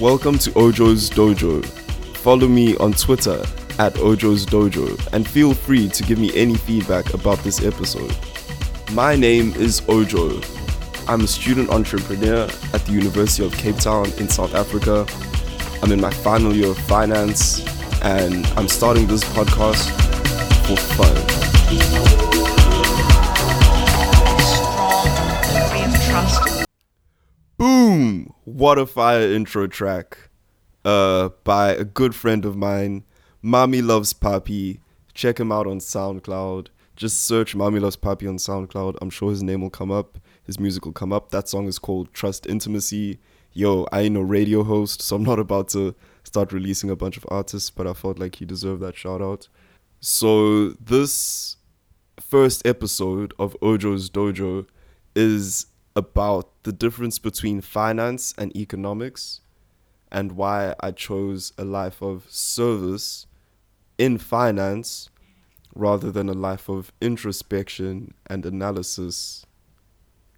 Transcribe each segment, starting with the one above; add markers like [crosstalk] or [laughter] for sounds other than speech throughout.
Welcome to Ojo's Dojo. Follow me on Twitter at Ojo's Dojo and feel free to give me any feedback about this episode. My name is Ojo. I'm a student entrepreneur at the University of Cape Town in South Africa. I'm in my final year of finance and I'm starting this podcast for fun. Boom! What a fire intro track. Uh, by a good friend of mine, Mommy Loves Papi. Check him out on SoundCloud. Just search Mommy Loves Papi on SoundCloud. I'm sure his name will come up. His music will come up. That song is called Trust Intimacy. Yo, I ain't no radio host, so I'm not about to start releasing a bunch of artists, but I felt like he deserved that shout out. So this first episode of Ojo's Dojo is about the difference between finance and economics and why I chose a life of service in finance rather than a life of introspection and analysis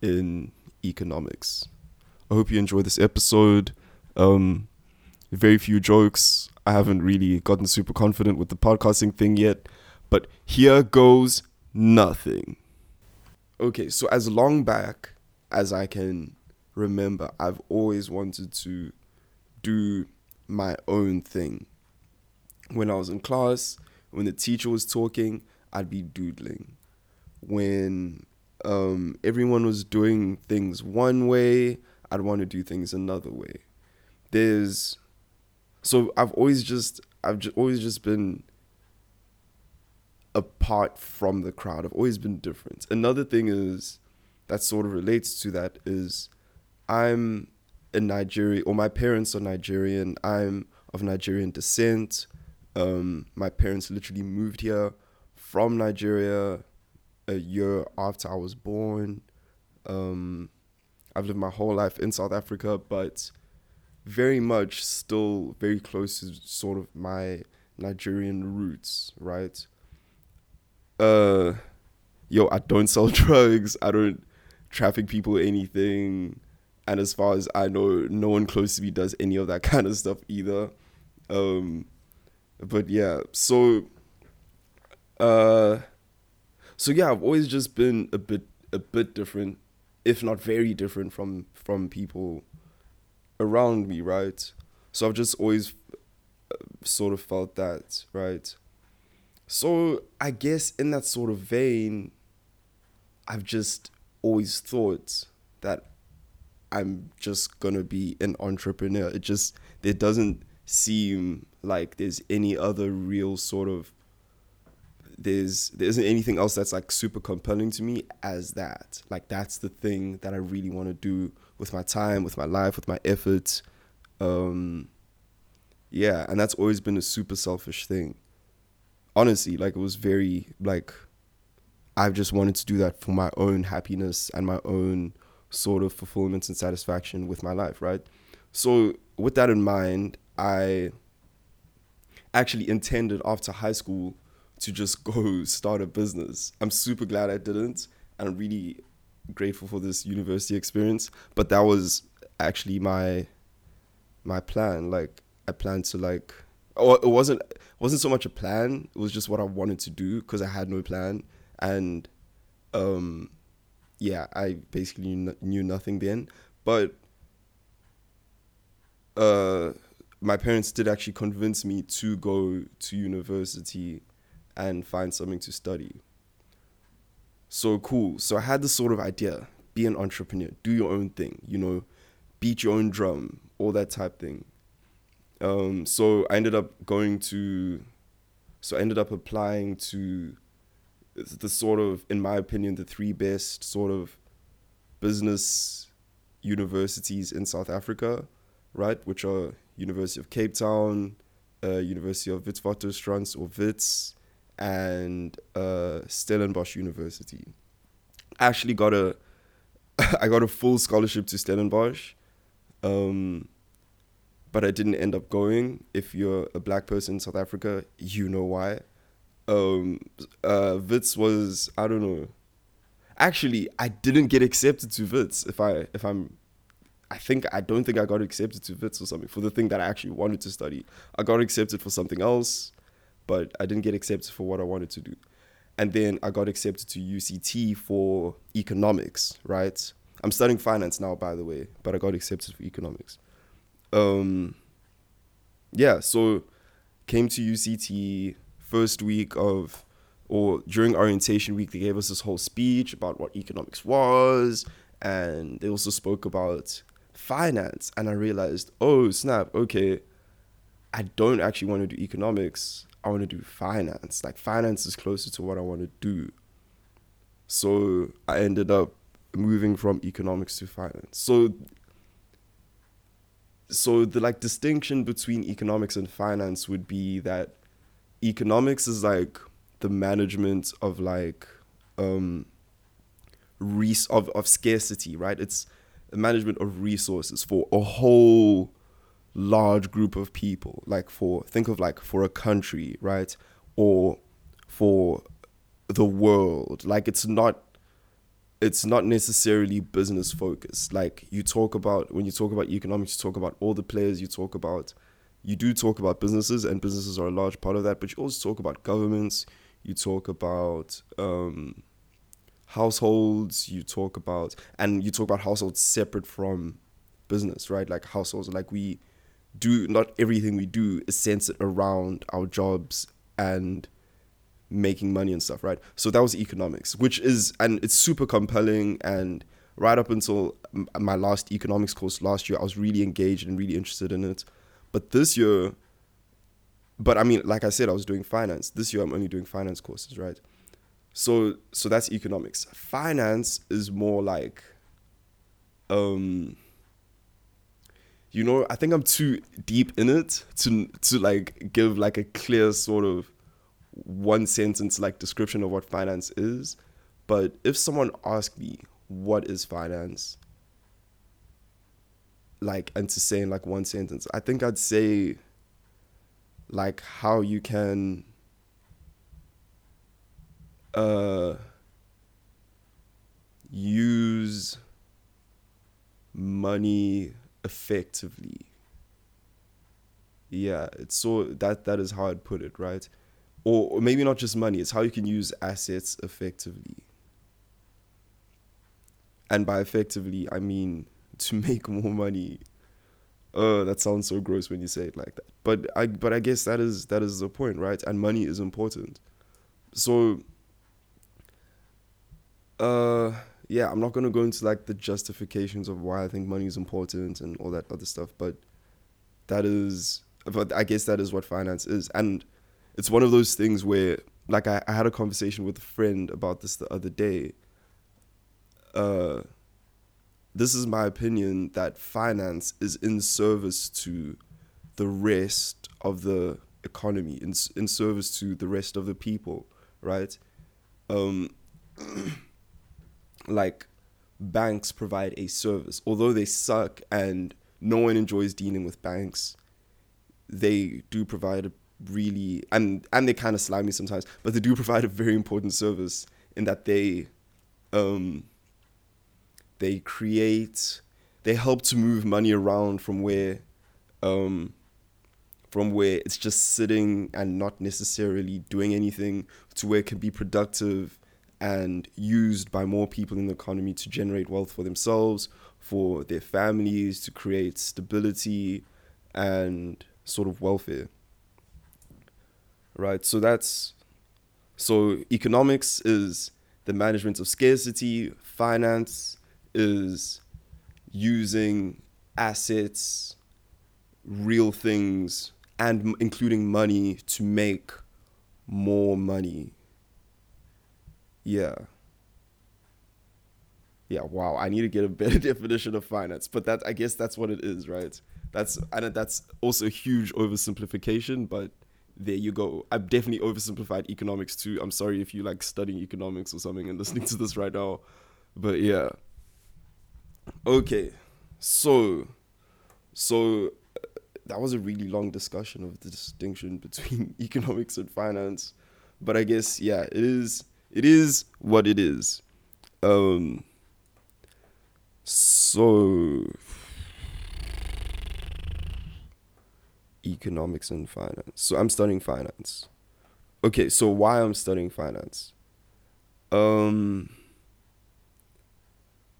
in economics. I hope you enjoy this episode. Um, very few jokes. I haven't really gotten super confident with the podcasting thing yet, but here goes nothing. Okay, so as long back as I can remember, I've always wanted to do my own thing. When I was in class, when the teacher was talking, I'd be doodling. When um, everyone was doing things one way, I'd want to do things another way. There's so I've always just I've always just been apart from the crowd. I've always been different. Another thing is that sort of relates to that is I'm in Nigeria or my parents are Nigerian. I'm of Nigerian descent. Um, my parents literally moved here from Nigeria a year after I was born. Um, I've lived my whole life in South Africa, but very much still very close to sort of my Nigerian roots, right? Uh, yo, I don't sell [laughs] drugs. I don't traffic people anything. And as far as I know, no one close to me does any of that [laughs] kind of stuff either. Um, but yeah, so, uh, so yeah, I've always just been a bit, a bit different, if not very different from from people around me, right? So I've just always uh, sort of felt that, right? So I guess in that sort of vein, I've just always thought that I'm just gonna be an entrepreneur. It just it doesn't seem like there's any other real sort of there's there isn't anything else that's like super compelling to me as that. Like that's the thing that I really want to do with my time, with my life, with my efforts. Um, yeah, and that's always been a super selfish thing. Honestly, like it was very like I've just wanted to do that for my own happiness and my own sort of fulfillment and satisfaction with my life, right? So with that in mind, I actually intended after high school to just [laughs] go start a business. I'm super glad I didn't, and I'm really grateful for this university experience. But that was actually my my plan. Like I planned to like, oh, it wasn't it wasn't so much a plan. It was just what I wanted to do because I had no plan, and um, yeah, I basically knew, knew nothing then. But uh, my parents did actually convince me to go to university and find something to study so cool. So I had this sort of idea be an entrepreneur, do your own thing, you know, beat your own drum, all that type thing. Um, so I ended up going to, so I ended up applying to the sort of, in my opinion, the three best sort of business universities in South Africa, right? Which are University of Cape Town, uh, University of Witwatersrand or Wits, and uh, Stellenbosch University. I actually got a [laughs] I got a full scholarship to Stellenbosch, um, but I didn't end up going. If you're a black person in South Africa, you know why. Um, uh, Wits was I don't know. Actually, I didn't get accepted to Wits. If I if I'm I think I don't think I got accepted to Wits or something for the thing that I actually wanted to study. I got accepted for something else, but I didn't get accepted for what I wanted to do. And then I got accepted to UCT for economics, right? I'm studying finance now, by the way, but I got accepted for economics. Um, yeah, so came to UCT first week of or during orientation week they gave us this whole speech about what economics was and they also spoke about finance and I realized, "Oh, snap, okay. I don't actually want to do economics. I want to do finance. Like finance is closer to what I want to do." So, I ended up moving from economics to finance. So so the like distinction between economics and finance would be that economics is like the management of like um res- of, of scarcity right it's the management of resources for a whole large group of people like for think of like for a country right or for the world like it's not it's not necessarily business focused. Like you talk about when you talk about economics, you talk about all the players. You talk about you do talk about businesses, and businesses are a large part of that. But you also talk about governments. You talk about um, households. You talk about and you talk about households separate from business, right? Like households, like we do not everything we do is centered around our jobs and making money and stuff, right? So that was economics, which is and it's super compelling and right up until my last economics course last year, I was really engaged and really interested in it. But this year, but I mean, like I said, I was doing finance. This year, I'm only doing finance courses, right? So, so that's economics. Finance is more like, um, you know, I think I'm too deep in it to to like give like a clear sort of one sentence like description of what finance is. But if someone asked me what is finance, like and to say in like one sentence, I think I'd say like how you can uh use money effectively. Yeah it's so that that is how i'd put it right? Or, or maybe not just money, it's how you can use assets effectively. And by effectively, I mean [laughs] to make more money. Uh, that sounds so gross when you say it like that. But I but I guess that is that is the point, right? And money is important. So uh yeah, I'm not gonna go into like the justifications of why I think money is important and all that other stuff, but that is but I guess that is what finance is. And it's one of those things where like I, I had a conversation with a friend about this the other day. Uh this is my opinion that finance is in service to the rest of the economy in in service to the rest of the people right? Um [clears throat] like banks provide a service. Although they suck and no one enjoys dealing with banks they do provide a really and and they kind of slimy sometimes, but they do provide a very important service in that they um they create they help to move money around from where um from where it's just sitting and not necessarily doing anything to where it can be productive and used by more people in the economy to generate wealth for themselves, for their families, to create stability and sort of welfare right? So that's so economics is the management of scarcity, finance is using assets, real things, and including money to make more money. Yeah. Yeah, wow. I need to get a [laughs] better definition of finance, but that I guess that's what it is, right? That's and that's also a huge oversimplification, but there you go. I've definitely oversimplified economics too. I'm sorry if you like studying economics or something and listening to this right now. But yeah. Okay, so, so uh, that was a really long discussion of the distinction between [laughs] economics and finance, but I guess yeah, it is. It is what it is. Um. So, economics and finance. So I'm studying finance. Okay, so why I'm studying finance? Um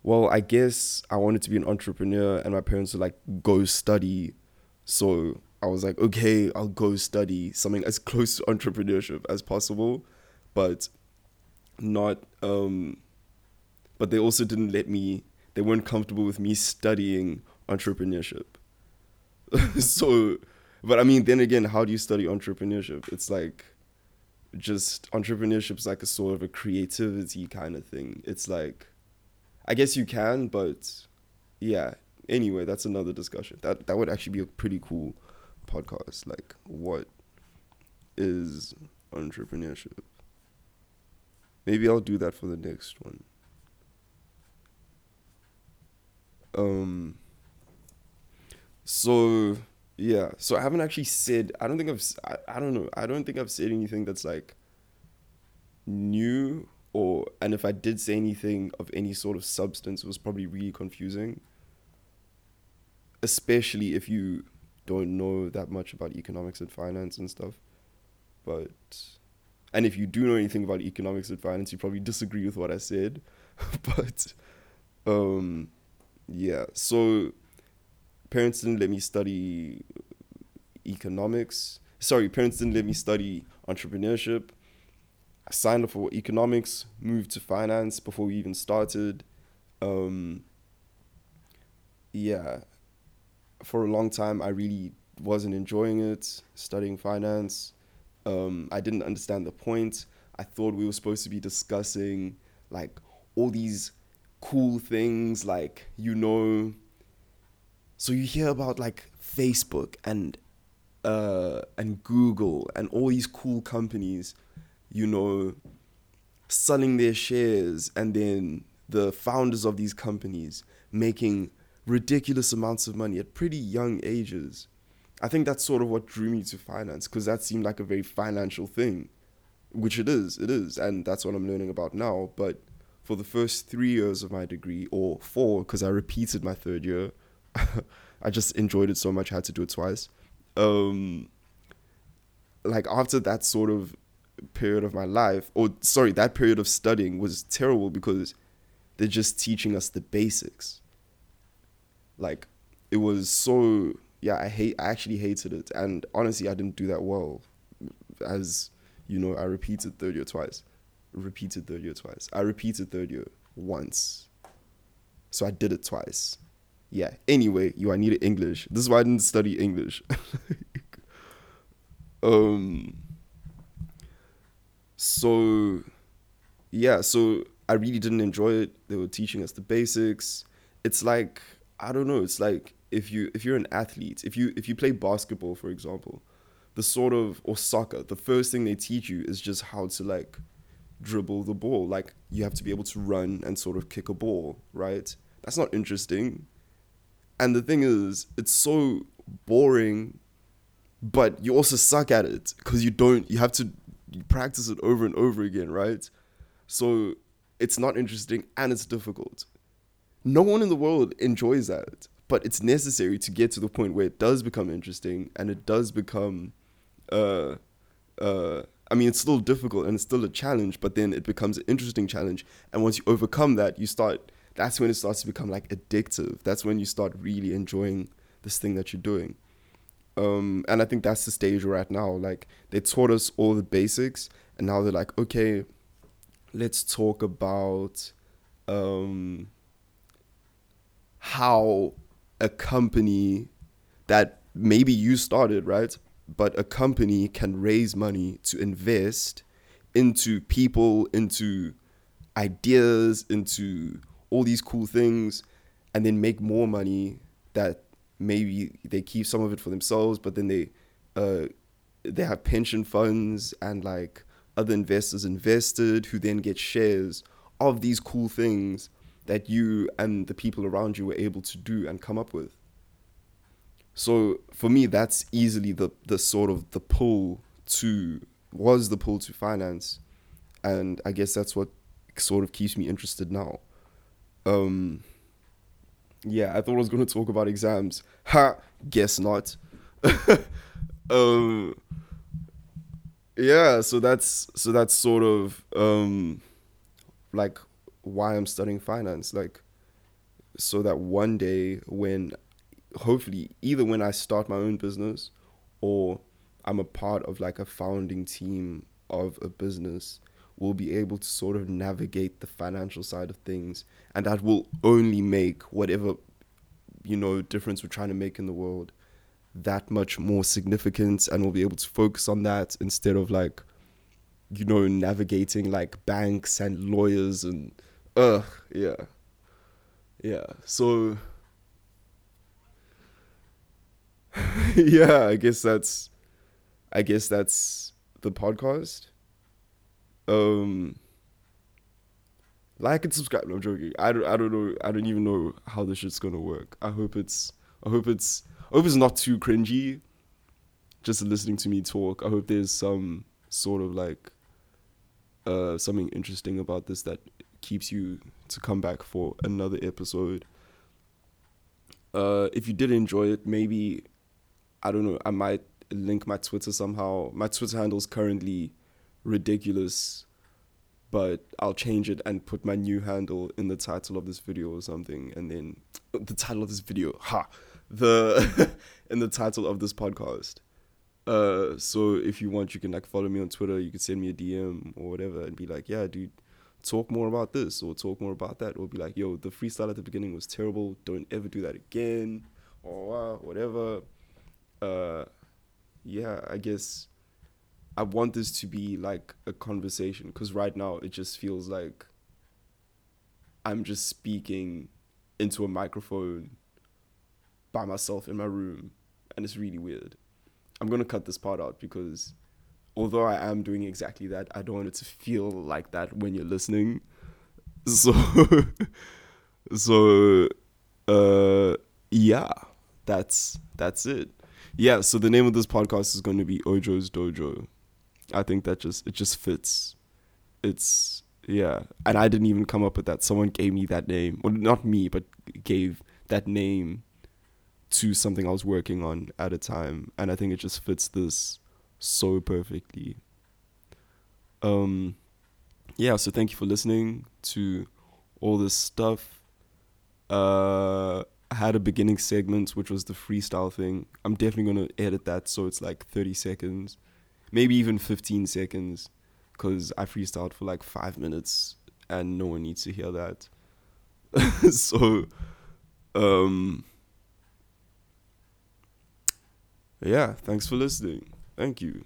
well, I guess I wanted to be an entrepreneur and my parents were like go study. So I was like, okay, I'll go study something as close to entrepreneurship as possible, but not um but they also didn't let me they weren't comfortable with me studying entrepreneurship. [laughs] so but I mean then again, how do you study entrepreneurship? It's like just entrepreneurship is like a sort of a creativity kind of thing. It's like I guess you can, but yeah. Anyway, that's another discussion. That that would actually be a pretty cool podcast. Like, what is entrepreneurship? Maybe I'll do that for the next one. Um. So yeah, so I haven't actually said. I don't think I've. I, I don't know. I don't think I've said anything that's like new or and if I did say anything of any sort of substance, it was probably really confusing. Especially if you don't know that much about economics and finance and stuff. But and if you do know anything about economics and finance, you probably disagree with what I said. [laughs] but um yeah, so parents didn't let me study economics. Sorry, parents didn't let me study entrepreneurship I signed up for economics, moved to finance before we even started. Um, yeah, for a long time, I really wasn't enjoying it, studying finance. Um, I didn't understand the point. I thought we were supposed to be discussing like all these cool things, like, you know. So you hear about like Facebook and uh, and Google and all these cool companies you know, selling their shares and then the founders of these companies making ridiculous amounts of money at pretty young ages. I think that's sort of what drew me to finance because that seemed like a very financial thing, which it is, it is, and that's what I'm learning about now. But for the first three years of my degree, or four, because I repeated my third year, [laughs] I just enjoyed it so much I had to do it twice. Um, like after that sort of period of my life, or sorry, that period of studying was terrible because they're just teaching us the basics. Like, it was so yeah, I hate I actually hated it. And honestly I didn't do that well. As you know, I repeated third year twice. Repeated third year twice. I repeated third year once. So I did it twice. Yeah. Anyway, you I needed English. This is why I didn't study English. [laughs] um so yeah so i really didn't enjoy it. They were teaching us the basics. It's like i don't know it's like if you if you're an athlete if you if you play basketball for example the sort of or soccer the first thing they teach you is just how to like dribble the ball. Like you have to be able to run and sort of kick a ball right? That's not interesting. And the thing is it's so boring but you also suck at it because you don't you have to you practice it over and over again, right? So it's not interesting and it's difficult. No one in the world enjoys that, but it's necessary to get to the point where it does become interesting and it does become uh uh I mean it's still difficult and it's still a challenge, but then it becomes an interesting challenge. And once you overcome that, you start that's when it starts to become like addictive. That's when you start really enjoying this thing that you're doing. Um, and I think that's the stage we're at now. Like they taught us all the basics, and now they're like, okay, let's talk about um, how a company that maybe you started, right? But a company can raise money to invest into people, into ideas, into all these cool things, and then make more money that maybe they keep some of it for themselves, but then they uh, they have pension funds and like other investors invested who then get shares of these cool things that you and the people around you were able to do and come up with. So for me, that's easily the the sort of the pull to was the pull to finance, and I guess that's what sort of keeps me interested now. Um, yeah, I thought I was going to talk about exams. Ha, guess not. [laughs] um yeah, so that's so that's sort of um like why I'm studying finance. Like so that one day when hopefully either when I start my own business or I'm a part of like a founding team of a business, we'll be able to sort of navigate the financial side of things and that will only make whatever you know difference we're trying to make in the world that much more significant and we'll be able to focus on that instead of like you know navigating like banks and lawyers and ugh yeah. Yeah so [laughs] yeah i guess that's i guess that's the podcast um like and subscribe no, i'm joking i don't i don't know i don't even know how this shit's gonna work i hope it's i hope it's I hope it's not too cringy. Just listening to me talk. I hope there's some sort of like uh, something interesting about this that keeps you to come back for another episode. Uh, if you did enjoy it, maybe I don't know. I might link my Twitter somehow. My Twitter handle is currently ridiculous, but I'll change it and put my new handle in the title of this video or something. And then [tsk] the title of this video, ha the [laughs] in the title of this podcast. Uh, so if you want, you can like follow me on Twitter. You can send me a DM or whatever, and be like, "Yeah, dude, talk more about this or talk more about that." Or be like, "Yo, the freestyle at the beginning was terrible. Don't ever do that again," or whatever. Uh, yeah, I guess I want this to be like a conversation because right now it just feels like I'm just speaking into a microphone by myself in my room, and it's really weird. I'm gonna cut this part out because although I am doing exactly that, I don't want it to feel like that when you're listening. [laughs] So, so, uh, yeah, that's that's it. Yeah, so the name of this podcast is going to be Ojo's Dojo. I think that just it just fits. It's yeah, and I didn't even come up with that. Someone gave me that name, well, not me, but gave that name to something I was working on at a time, and I think it just fits this so perfectly. Um, yeah, so thank you for listening to all this stuff. Uh, I had a beginning segment which was the freestyle thing. I'm definitely gonna edit that so it's like 30 seconds, maybe even 15 seconds, because I freestyled for like five minutes and no one needs to hear that. [laughs] so, um, yeah, thanks for listening. Thank you.